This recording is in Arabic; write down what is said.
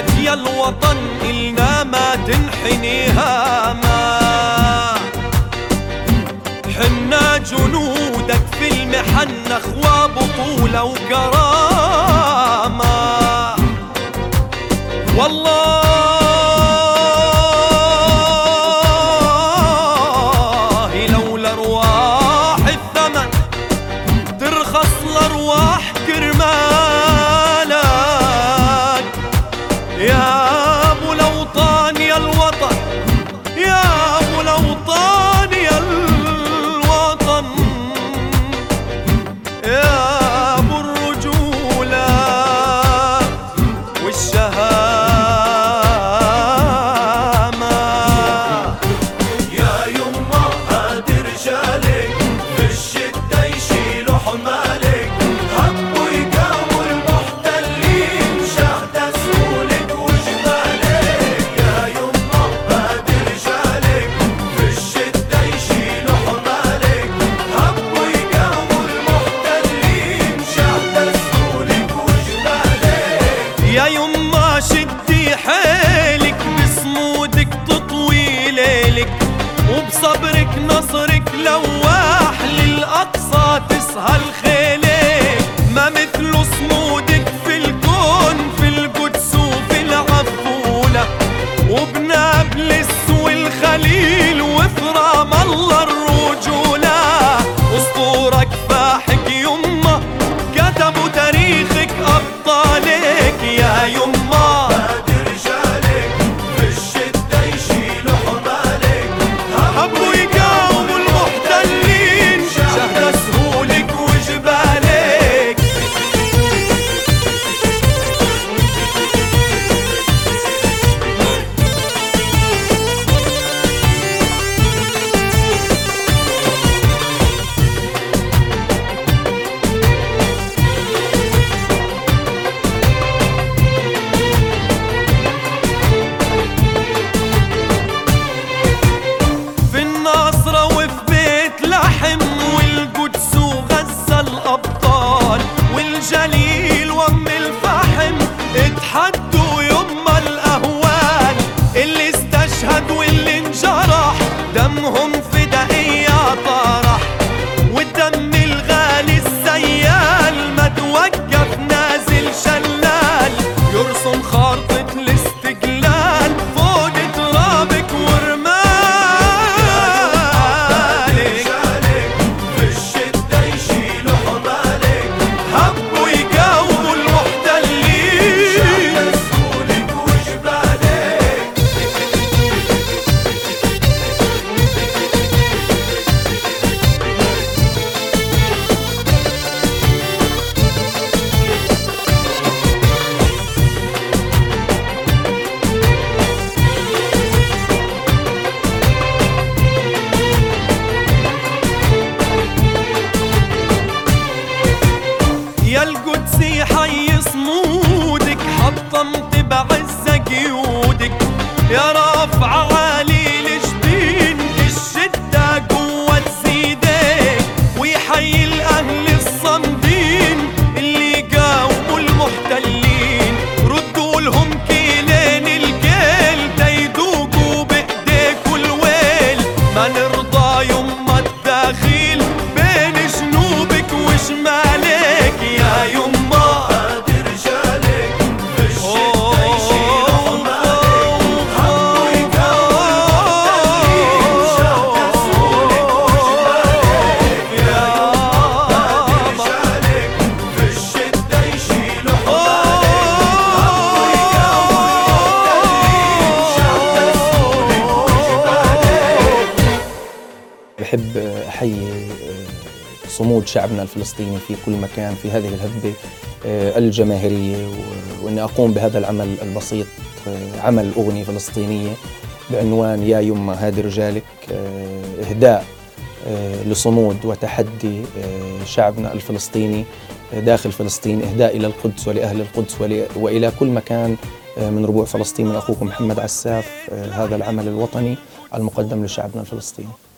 بلد يا الوطن إلنا ما تنحني هاما حنا جنودك في المحن أخوة بطولة وكرامة. والله عظمت بعزك جيودك يا رافع عالي أحب أحيي آه، صمود شعبنا الفلسطيني في كل مكان في هذه الهبة آه، الجماهيرية وإني أقوم بهذا العمل البسيط آه، عمل أغنية فلسطينية بعنوان يا يما هادي رجالك إهداء لصمود وتحدي شعبنا الفلسطيني داخل فلسطين إهداء إلى القدس ولأهل القدس وإلى كل مكان من ربوع فلسطين من أخوكم محمد عساف هذا العمل الوطني المقدم لشعبنا الفلسطيني.